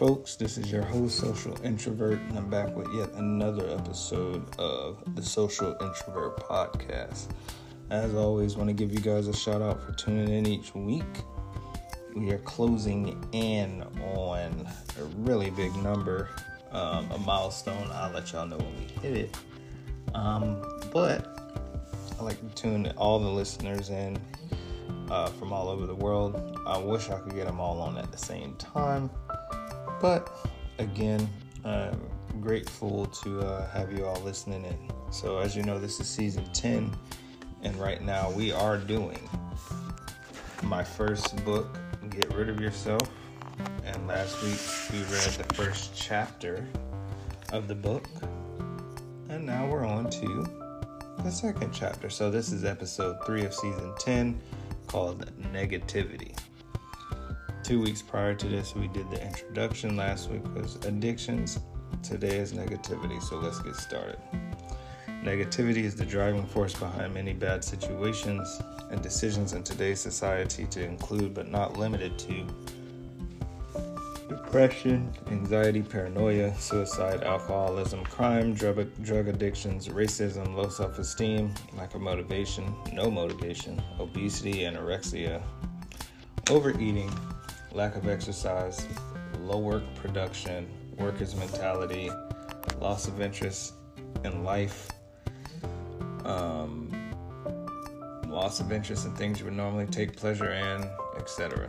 folks? This is your host, Social Introvert, and I'm back with yet another episode of the Social Introvert Podcast. As always, want to give you guys a shout out for tuning in each week. We are closing in on a really big number, um, a milestone. I'll let y'all know when we hit it. Um, but I like to tune all the listeners in uh, from all over the world. I wish I could get them all on at the same time, but again, I'm grateful to uh, have you all listening in. So, as you know, this is season 10, and right now we are doing my first book, Get Rid of Yourself. And last week we read the first chapter of the book, and now we're on to the second chapter. So, this is episode 3 of season 10 called Negativity. Two weeks prior to this, we did the introduction. Last week was addictions. Today is negativity. So let's get started. Negativity is the driving force behind many bad situations and decisions in today's society, to include but not limited to depression, anxiety, paranoia, suicide, alcoholism, crime, drug, drug addictions, racism, low self esteem, lack of motivation, no motivation, obesity, anorexia, overeating, lack of exercise, low work production, workers' mentality, loss of interest in life, um, loss of interest in things you would normally take pleasure in, etc.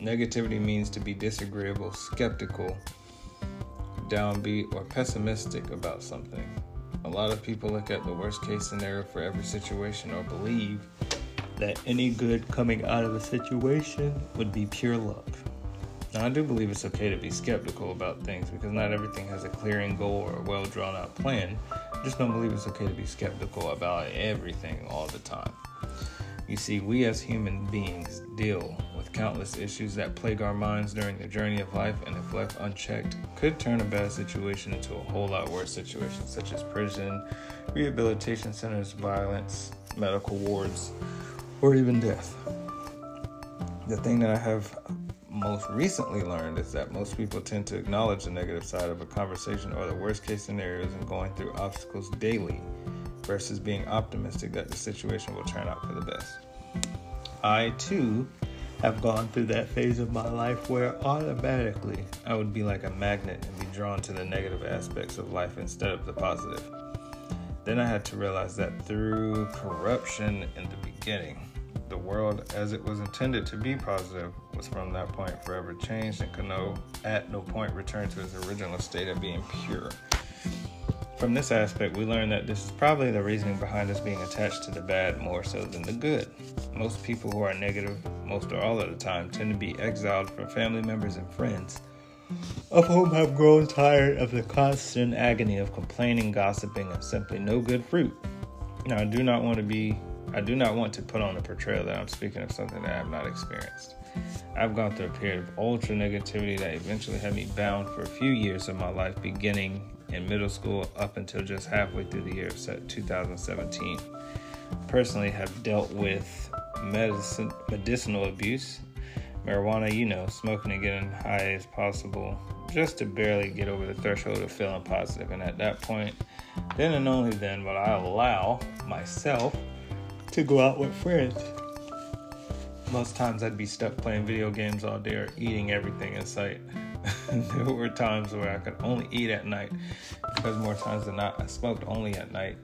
Negativity means to be disagreeable, skeptical, downbeat, or pessimistic about something. A lot of people look at the worst case scenario for every situation or believe that any good coming out of a situation would be pure luck. Now, I do believe it's okay to be skeptical about things because not everything has a clear end goal or a well drawn out plan. I just don't believe it's okay to be skeptical about everything all the time. You see, we as human beings deal with countless issues that plague our minds during the journey of life, and if left unchecked, could turn a bad situation into a whole lot worse situation, such as prison, rehabilitation centers, violence, medical wards, or even death. The thing that I have most recently learned is that most people tend to acknowledge the negative side of a conversation or the worst case scenarios and going through obstacles daily versus being optimistic that the situation will turn out for the best. I too have gone through that phase of my life where automatically I would be like a magnet and be drawn to the negative aspects of life instead of the positive. Then I had to realize that through corruption in the beginning, the world as it was intended to be positive was from that point forever changed and could no at no point return to its original state of being pure. From this aspect, we learn that this is probably the reasoning behind us being attached to the bad more so than the good. Most people who are negative, most or all of the time, tend to be exiled from family members and friends, of whom have grown tired of the constant agony of complaining, gossiping, and simply no good fruit. Now, I do not want to be, I do not want to put on a portrayal that I'm speaking of something that I have not experienced. I've gone through a period of ultra negativity that eventually had me bound for a few years of my life, beginning in middle school up until just halfway through the year of 2017. Personally, have dealt with medicine, medicinal abuse, marijuana, you know, smoking and getting high as possible, just to barely get over the threshold of feeling positive. And at that point, then and only then will I allow myself to go out with friends. Most times I'd be stuck playing video games all day or eating everything in sight. there were times where I could only eat at night because more times than not I smoked only at night,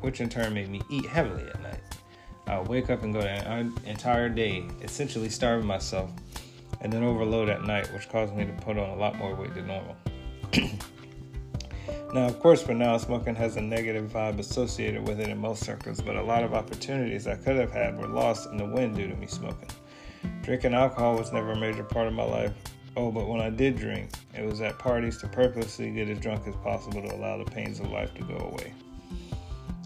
which in turn made me eat heavily at night. I would wake up and go an entire day essentially starving myself and then overload at night, which caused me to put on a lot more weight than normal. now, of course, for now, smoking has a negative vibe associated with it in most circles, but a lot of opportunities I could have had were lost in the wind due to me smoking. Drinking alcohol was never a major part of my life, Oh, but when I did drink, it was at parties to purposely get as drunk as possible to allow the pains of life to go away.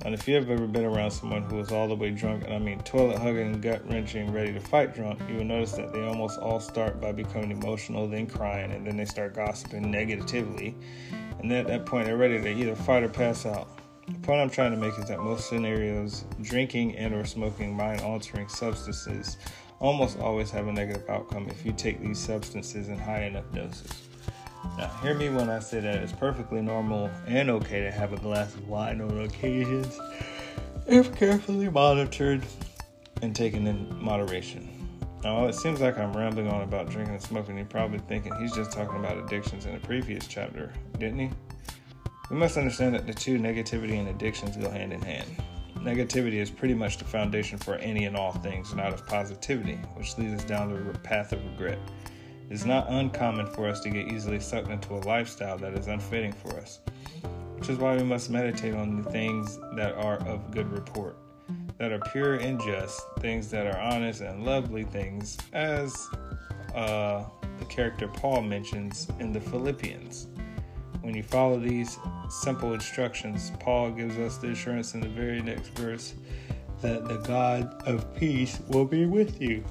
And if you have ever been around someone who is all the way drunk, and I mean toilet hugging, gut wrenching, ready to fight drunk, you will notice that they almost all start by becoming emotional, then crying, and then they start gossiping negatively. And then at that point, they're ready to either fight or pass out. The point I'm trying to make is that most scenarios, drinking and or smoking mind-altering substances almost always have a negative outcome if you take these substances in high enough doses. Now, hear me when I say that it's perfectly normal and okay to have a glass of wine on occasions if carefully monitored and taken in moderation. Now, it seems like I'm rambling on about drinking and smoking, you're probably thinking he's just talking about addictions in the previous chapter, didn't he? We must understand that the two, negativity and addictions, go hand in hand. Negativity is pretty much the foundation for any and all things, not of positivity, which leads us down the path of regret. It's not uncommon for us to get easily sucked into a lifestyle that is unfitting for us, which is why we must meditate on the things that are of good report, that are pure and just, things that are honest and lovely things, as uh, the character Paul mentions in the Philippians. When you follow these simple instructions, Paul gives us the assurance in the very next verse that the God of peace will be with you.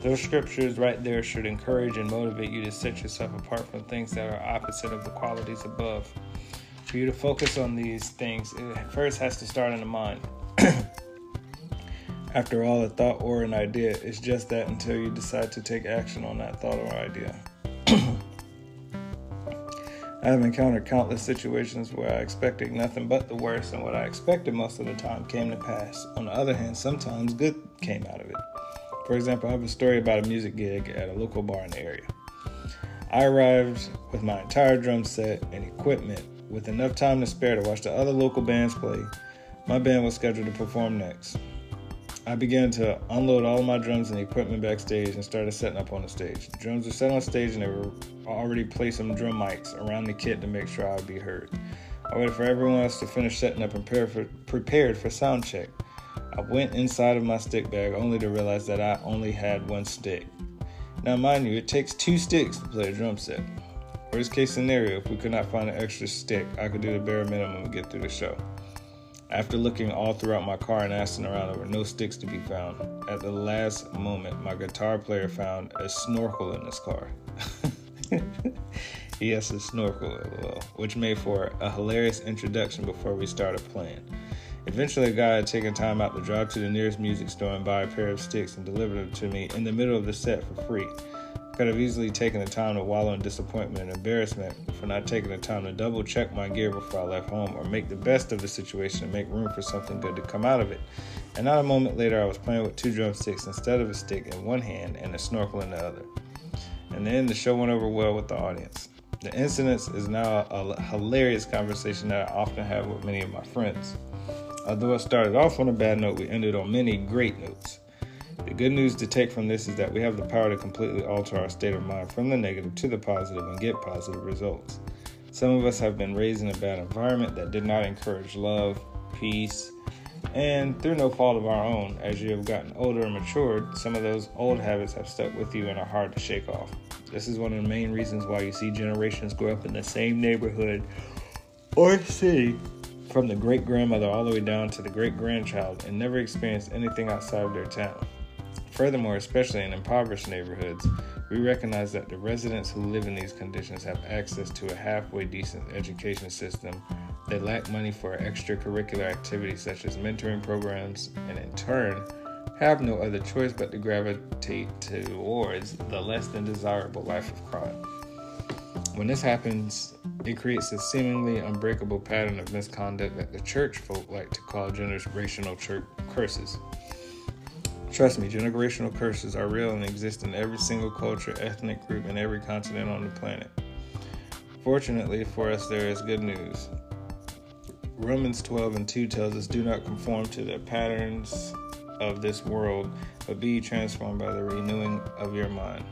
Those scriptures right there should encourage and motivate you to set yourself apart from things that are opposite of the qualities above. For you to focus on these things, it first has to start in the mind. After all, a thought or an idea is just that until you decide to take action on that thought or idea. I have encountered countless situations where I expected nothing but the worst, and what I expected most of the time came to pass. On the other hand, sometimes good came out of it. For example, I have a story about a music gig at a local bar in the area. I arrived with my entire drum set and equipment with enough time to spare to watch the other local bands play. My band was scheduled to perform next. I began to unload all my drums and equipment backstage and started setting up on the stage. The drums were set on stage and they were already placed some drum mics around the kit to make sure I would be heard. I waited for everyone else to finish setting up and prepared for sound check. I went inside of my stick bag only to realize that I only had one stick. Now, mind you, it takes two sticks to play a drum set. Worst case scenario, if we could not find an extra stick, I could do the bare minimum to get through the show. After looking all throughout my car and asking around, there were no sticks to be found. At the last moment, my guitar player found a snorkel in his car. he has a snorkel, which made for a hilarious introduction before we started playing. Eventually, a guy had taken time out to drive to the nearest music store and buy a pair of sticks and deliver them to me in the middle of the set for free. Could have easily taken the time to wallow in disappointment and embarrassment for not taking the time to double check my gear before I left home or make the best of the situation and make room for something good to come out of it. And not a moment later, I was playing with two drumsticks instead of a stick in one hand and a snorkel in the other. And then the show went over well with the audience. The incident is now a hilarious conversation that I often have with many of my friends. Although it started off on a bad note, we ended on many great notes. The good news to take from this is that we have the power to completely alter our state of mind from the negative to the positive and get positive results. Some of us have been raised in a bad environment that did not encourage love, peace, and through no fault of our own, as you have gotten older and matured, some of those old habits have stuck with you and are hard to shake off. This is one of the main reasons why you see generations grow up in the same neighborhood or city from the great grandmother all the way down to the great grandchild and never experienced anything outside of their town. Furthermore, especially in impoverished neighborhoods, we recognize that the residents who live in these conditions have access to a halfway decent education system. They lack money for extracurricular activities such as mentoring programs, and in turn, have no other choice but to gravitate towards the less than desirable life of crime. When this happens, it creates a seemingly unbreakable pattern of misconduct that the church folk like to call generational church curses. Trust me, generational curses are real and exist in every single culture, ethnic group, and every continent on the planet. Fortunately for us, there is good news. Romans 12 and 2 tells us, Do not conform to the patterns of this world, but be transformed by the renewing of your mind.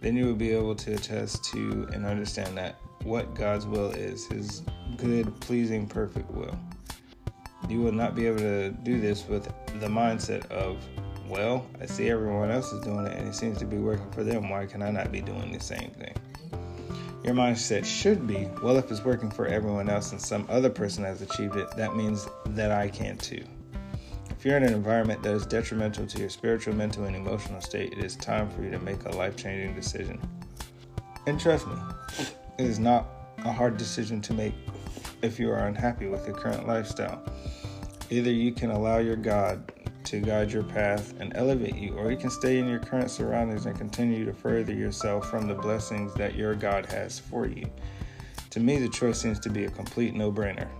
Then you will be able to attest to and understand that what God's will is, His good, pleasing, perfect will. You will not be able to do this with the mindset of, well, I see everyone else is doing it and it seems to be working for them. Why can I not be doing the same thing? Your mindset should be, well, if it's working for everyone else and some other person has achieved it, that means that I can too. If you're in an environment that is detrimental to your spiritual, mental, and emotional state, it is time for you to make a life changing decision. And trust me, it is not a hard decision to make if you are unhappy with your current lifestyle. Either you can allow your God to guide your path and elevate you, or you can stay in your current surroundings and continue to further yourself from the blessings that your God has for you. To me, the choice seems to be a complete no brainer.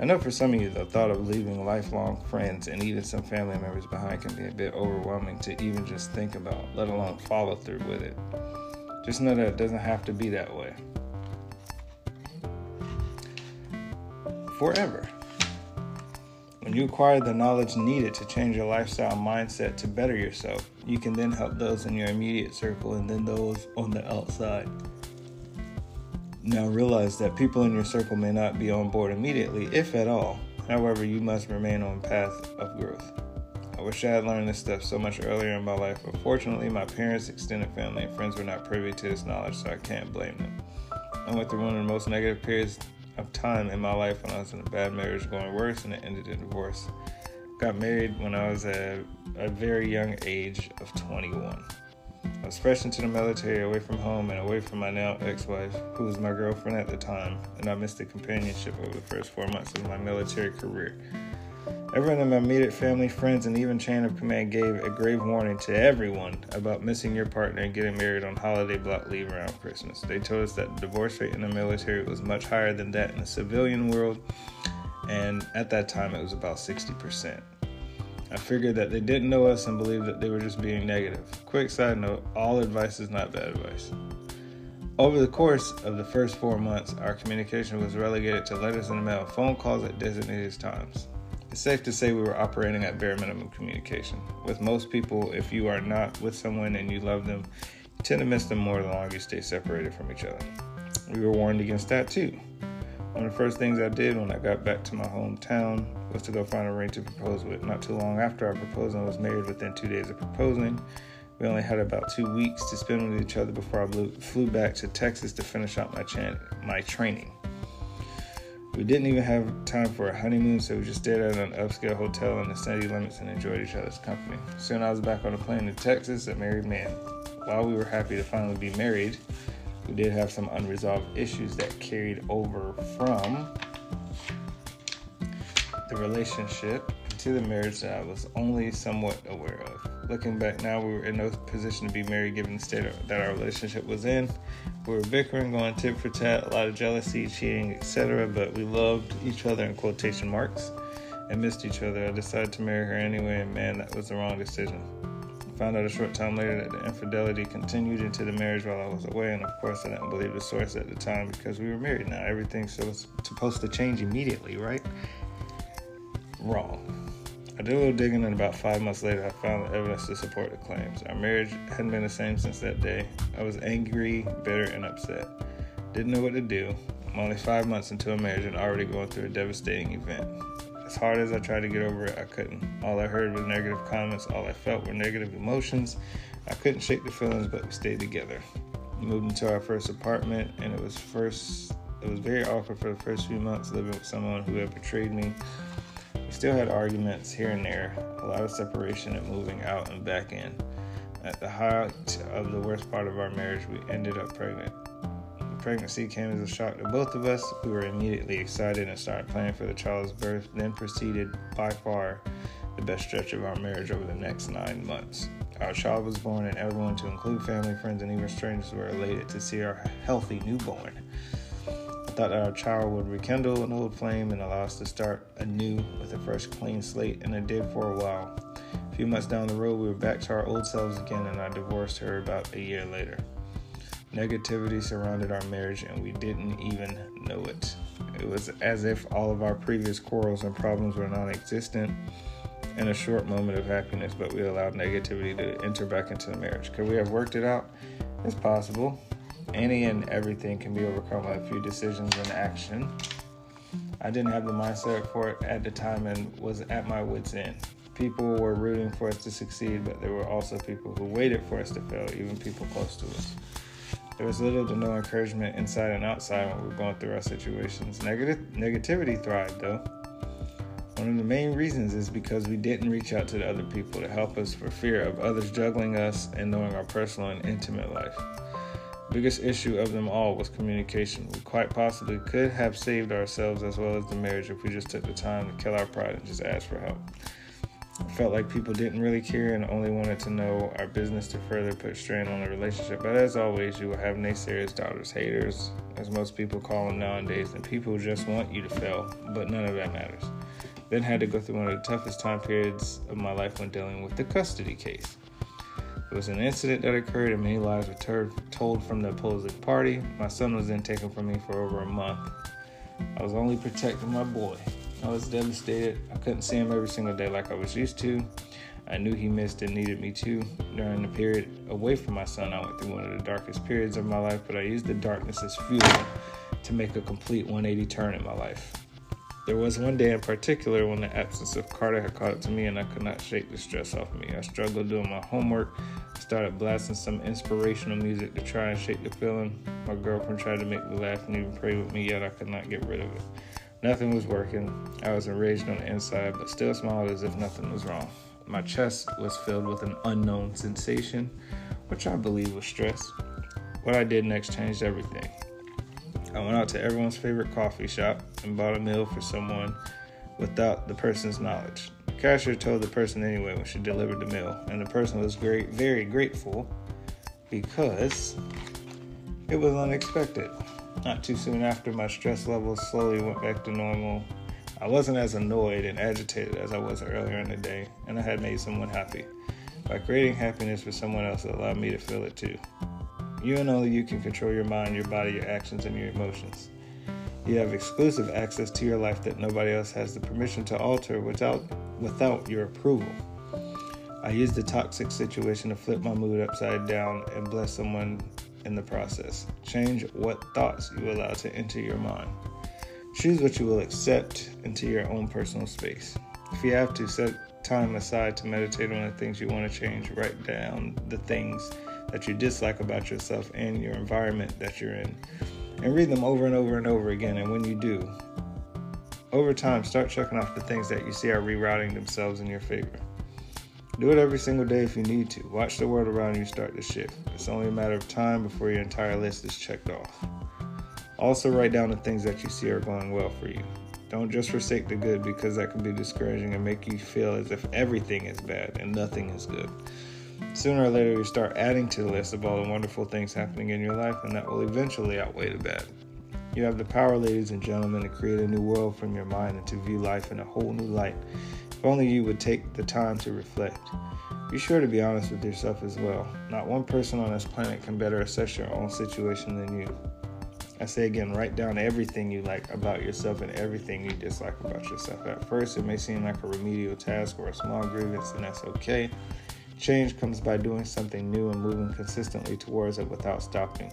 I know for some of you, the thought of leaving lifelong friends and even some family members behind can be a bit overwhelming to even just think about, let alone follow through with it. Just know that it doesn't have to be that way. Forever. When you acquire the knowledge needed to change your lifestyle mindset to better yourself, you can then help those in your immediate circle and then those on the outside. Now realize that people in your circle may not be on board immediately, if at all. However, you must remain on path of growth. I wish I had learned this stuff so much earlier in my life. Unfortunately, my parents, extended family, and friends were not privy to this knowledge, so I can't blame them. I went through one of the most negative periods of time in my life when I was in a bad marriage going worse and it ended in divorce. Got married when I was at a very young age of 21. I was fresh into the military, away from home, and away from my now ex wife, who was my girlfriend at the time, and I missed the companionship over the first four months of my military career. Everyone in my immediate family, friends, and even chain of command gave a grave warning to everyone about missing your partner and getting married on holiday block leave around Christmas. They told us that the divorce rate in the military was much higher than that in the civilian world, and at that time it was about 60%. I figured that they didn't know us and believed that they were just being negative. Quick side note all advice is not bad advice. Over the course of the first four months, our communication was relegated to letters in the mail, phone calls at designated times. It's safe to say we were operating at bare minimum communication. With most people, if you are not with someone and you love them, you tend to miss them more the longer you stay separated from each other. We were warned against that too. One of the first things I did when I got back to my hometown was to go find a ring to propose with. Not too long after I proposed, I was married within two days of proposing. We only had about two weeks to spend with each other before I blew, flew back to Texas to finish out my, my training. We didn't even have time for a honeymoon, so we just stayed at an upscale hotel in the city limits and enjoyed each other's company. Soon I was back on a plane to Texas, a married man. While we were happy to finally be married, we did have some unresolved issues that carried over from the relationship to the marriage that I was only somewhat aware of. Looking back now, we were in no position to be married given the state that our relationship was in. We were bickering, going tit for tat, a lot of jealousy, cheating, etc. But we loved each other in quotation marks and missed each other. I decided to marry her anyway, and man, that was the wrong decision. Found out a short time later that the infidelity continued into the marriage while I was away, and of course, I didn't believe the source at the time because we were married now. Everything's supposed to change immediately, right? Wrong. I did a little digging, and about five months later, I found the evidence to support the claims. Our marriage hadn't been the same since that day. I was angry, bitter, and upset. Didn't know what to do. I'm only five months into a marriage and already going through a devastating event. As hard as I tried to get over it, I couldn't. All I heard was negative comments. All I felt were negative emotions. I couldn't shake the feelings, but we stayed together. We moved into our first apartment, and it was first. It was very awkward for the first few months living with someone who had betrayed me we still had arguments here and there, a lot of separation and moving out and back in. At the height of the worst part of our marriage, we ended up pregnant. Pregnancy came as a shock to both of us. We were immediately excited and started planning for the child's birth, then proceeded by far the best stretch of our marriage over the next nine months. Our child was born, and everyone, to include family, friends, and even strangers, were elated to see our healthy newborn I thought our child would rekindle an old flame and allow us to start anew with a fresh, clean slate, and it did for a while. A few months down the road, we were back to our old selves again, and I divorced her about a year later. Negativity surrounded our marriage, and we didn't even know it. It was as if all of our previous quarrels and problems were non existent in a short moment of happiness, but we allowed negativity to enter back into the marriage. Could we have worked it out? It's possible. Any and everything can be overcome by a few decisions and action. I didn't have the mindset for it at the time and was at my wits' end. People were rooting for us to succeed, but there were also people who waited for us to fail, even people close to us. There was little to no encouragement inside and outside when we were going through our situations. Negative, negativity thrived, though. One of the main reasons is because we didn't reach out to the other people to help us for fear of others juggling us and knowing our personal and intimate life biggest issue of them all was communication. We quite possibly could have saved ourselves as well as the marriage if we just took the time to kill our pride and just ask for help. Felt like people didn't really care and only wanted to know our business to further put strain on the relationship. But as always, you will have naysayers, doubters, haters, as most people call them nowadays, and people just want you to fail, but none of that matters. Then had to go through one of the toughest time periods of my life when dealing with the custody case. It was an incident that occurred and many lies were ter- told from the opposing party. My son was then taken from me for over a month. I was only protecting my boy. I was devastated. I couldn't see him every single day like I was used to. I knew he missed and needed me too. During the period away from my son, I went through one of the darkest periods of my life, but I used the darkness as fuel to make a complete 180 turn in my life. There was one day in particular when the absence of Carter had caught up to me and I could not shake the stress off me. I struggled doing my homework, I started blasting some inspirational music to try and shake the feeling. My girlfriend tried to make me laugh and even pray with me, yet I could not get rid of it. Nothing was working. I was enraged on the inside, but still smiled as if nothing was wrong. My chest was filled with an unknown sensation, which I believe was stress. What I did next changed everything. I went out to everyone's favorite coffee shop and bought a meal for someone without the person's knowledge. The cashier told the person anyway when she delivered the meal, and the person was very, very grateful because it was unexpected. Not too soon after, my stress levels slowly went back to normal. I wasn't as annoyed and agitated as I was earlier in the day, and I had made someone happy. By creating happiness for someone else, it allowed me to feel it too. You and only you can control your mind, your body, your actions, and your emotions. You have exclusive access to your life that nobody else has the permission to alter without, without your approval. I used the toxic situation to flip my mood upside down and bless someone in the process. Change what thoughts you allow to enter your mind. Choose what you will accept into your own personal space. If you have to, set time aside to meditate on the things you want to change. Write down the things that you dislike about yourself and your environment that you're in. And read them over and over and over again. And when you do, over time, start checking off the things that you see are rerouting themselves in your favor. Do it every single day if you need to. Watch the world around you start to shift. It's only a matter of time before your entire list is checked off. Also, write down the things that you see are going well for you. Don't just forsake the good because that can be discouraging and make you feel as if everything is bad and nothing is good. Sooner or later, you start adding to the list of all the wonderful things happening in your life, and that will eventually outweigh the bad. You have the power, ladies and gentlemen, to create a new world from your mind and to view life in a whole new light. If only you would take the time to reflect. Be sure to be honest with yourself as well. Not one person on this planet can better assess your own situation than you. I say again, write down everything you like about yourself and everything you dislike about yourself. At first, it may seem like a remedial task or a small grievance, and that's okay. Change comes by doing something new and moving consistently towards it without stopping.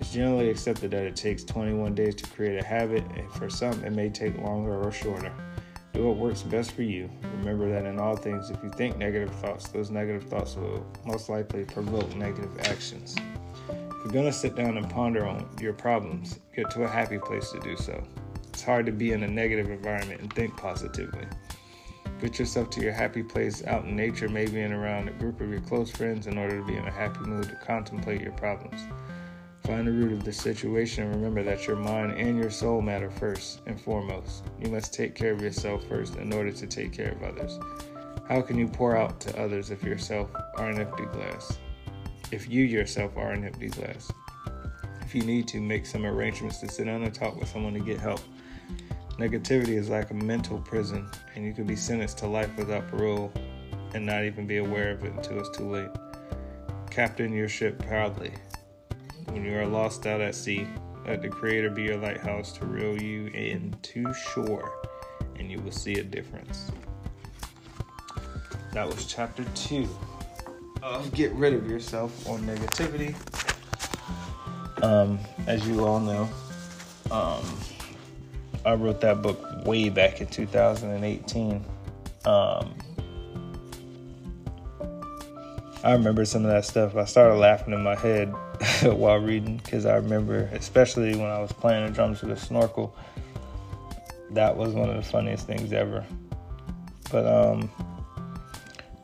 It's generally accepted that it takes 21 days to create a habit, and for some, it may take longer or shorter. Do what works best for you. Remember that in all things, if you think negative thoughts, those negative thoughts will most likely provoke negative actions. If you're going to sit down and ponder on your problems, get to a happy place to do so. It's hard to be in a negative environment and think positively. Get yourself to your happy place out in nature, maybe in around a group of your close friends, in order to be in a happy mood to contemplate your problems. Find the root of the situation and remember that your mind and your soul matter first and foremost. You must take care of yourself first in order to take care of others. How can you pour out to others if yourself are an empty glass? If you yourself are an empty glass? If you need to, make some arrangements to sit down and talk with someone to get help. Negativity is like a mental prison, and you can be sentenced to life without parole and not even be aware of it until it's too late. Captain your ship proudly. When you are lost out at sea, let the Creator be your lighthouse to reel you in to shore, and you will see a difference. That was chapter two of Get Rid of Yourself on Negativity. Um, as you all know, um, I wrote that book way back in 2018. Um, I remember some of that stuff. I started laughing in my head while reading because I remember, especially when I was playing the drums with a snorkel, that was one of the funniest things ever. But um,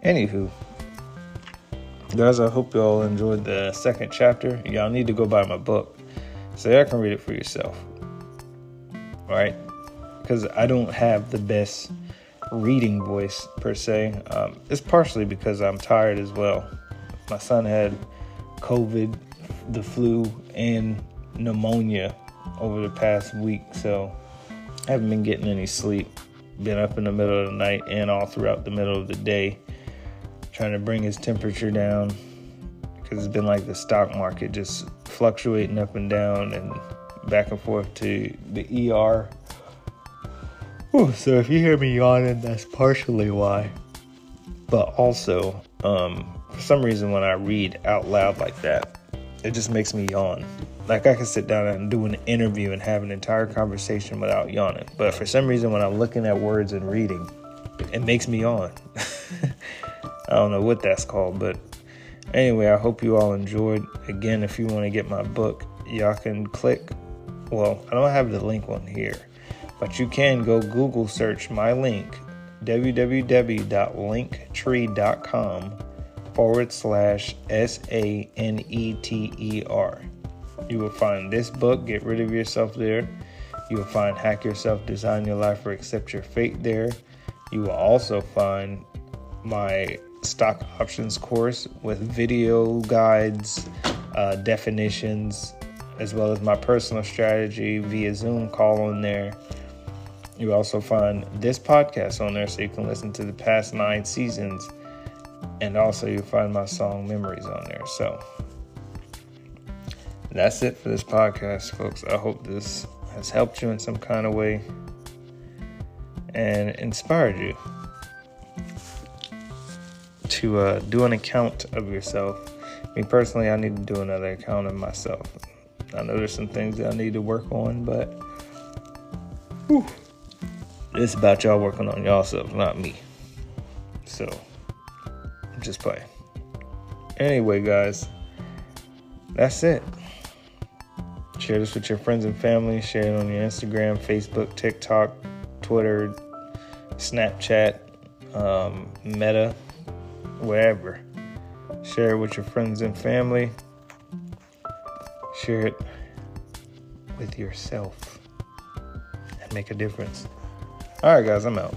anywho, guys, I hope y'all enjoyed the second chapter. Y'all need to go buy my book so y'all can read it for yourself, right? Because I don't have the best reading voice per se. Um, it's partially because I'm tired as well. My son had COVID, the flu, and pneumonia over the past week, so I haven't been getting any sleep. Been up in the middle of the night and all throughout the middle of the day, trying to bring his temperature down because it's been like the stock market just fluctuating up and down and back and forth to the ER. So if you hear me yawning, that's partially why. But also, um, for some reason, when I read out loud like that, it just makes me yawn. Like I can sit down and do an interview and have an entire conversation without yawning. But for some reason, when I'm looking at words and reading, it makes me yawn. I don't know what that's called, but anyway, I hope you all enjoyed. Again, if you want to get my book, y'all can click. Well, I don't have the link on here, but you can go Google search my link www.linktree.com forward slash S A N E T E R. You will find this book, Get Rid of Yourself, there. You will find Hack Yourself, Design Your Life, or Accept Your Fate there. You will also find my stock options course with video guides, uh, definitions, as well as my personal strategy via Zoom call on there. You also find this podcast on there so you can listen to the past nine seasons. And also, you'll find my song Memories on there. So, that's it for this podcast, folks. I hope this has helped you in some kind of way and inspired you to uh, do an account of yourself. Me personally, I need to do another account of myself. I know there's some things that I need to work on, but whew, it's about y'all working on yourself, not me. So, just play. Anyway, guys, that's it. Share this with your friends and family. Share it on your Instagram, Facebook, TikTok, Twitter, Snapchat, um, Meta, wherever. Share it with your friends and family. Share it with yourself and make a difference. All right, guys, I'm out.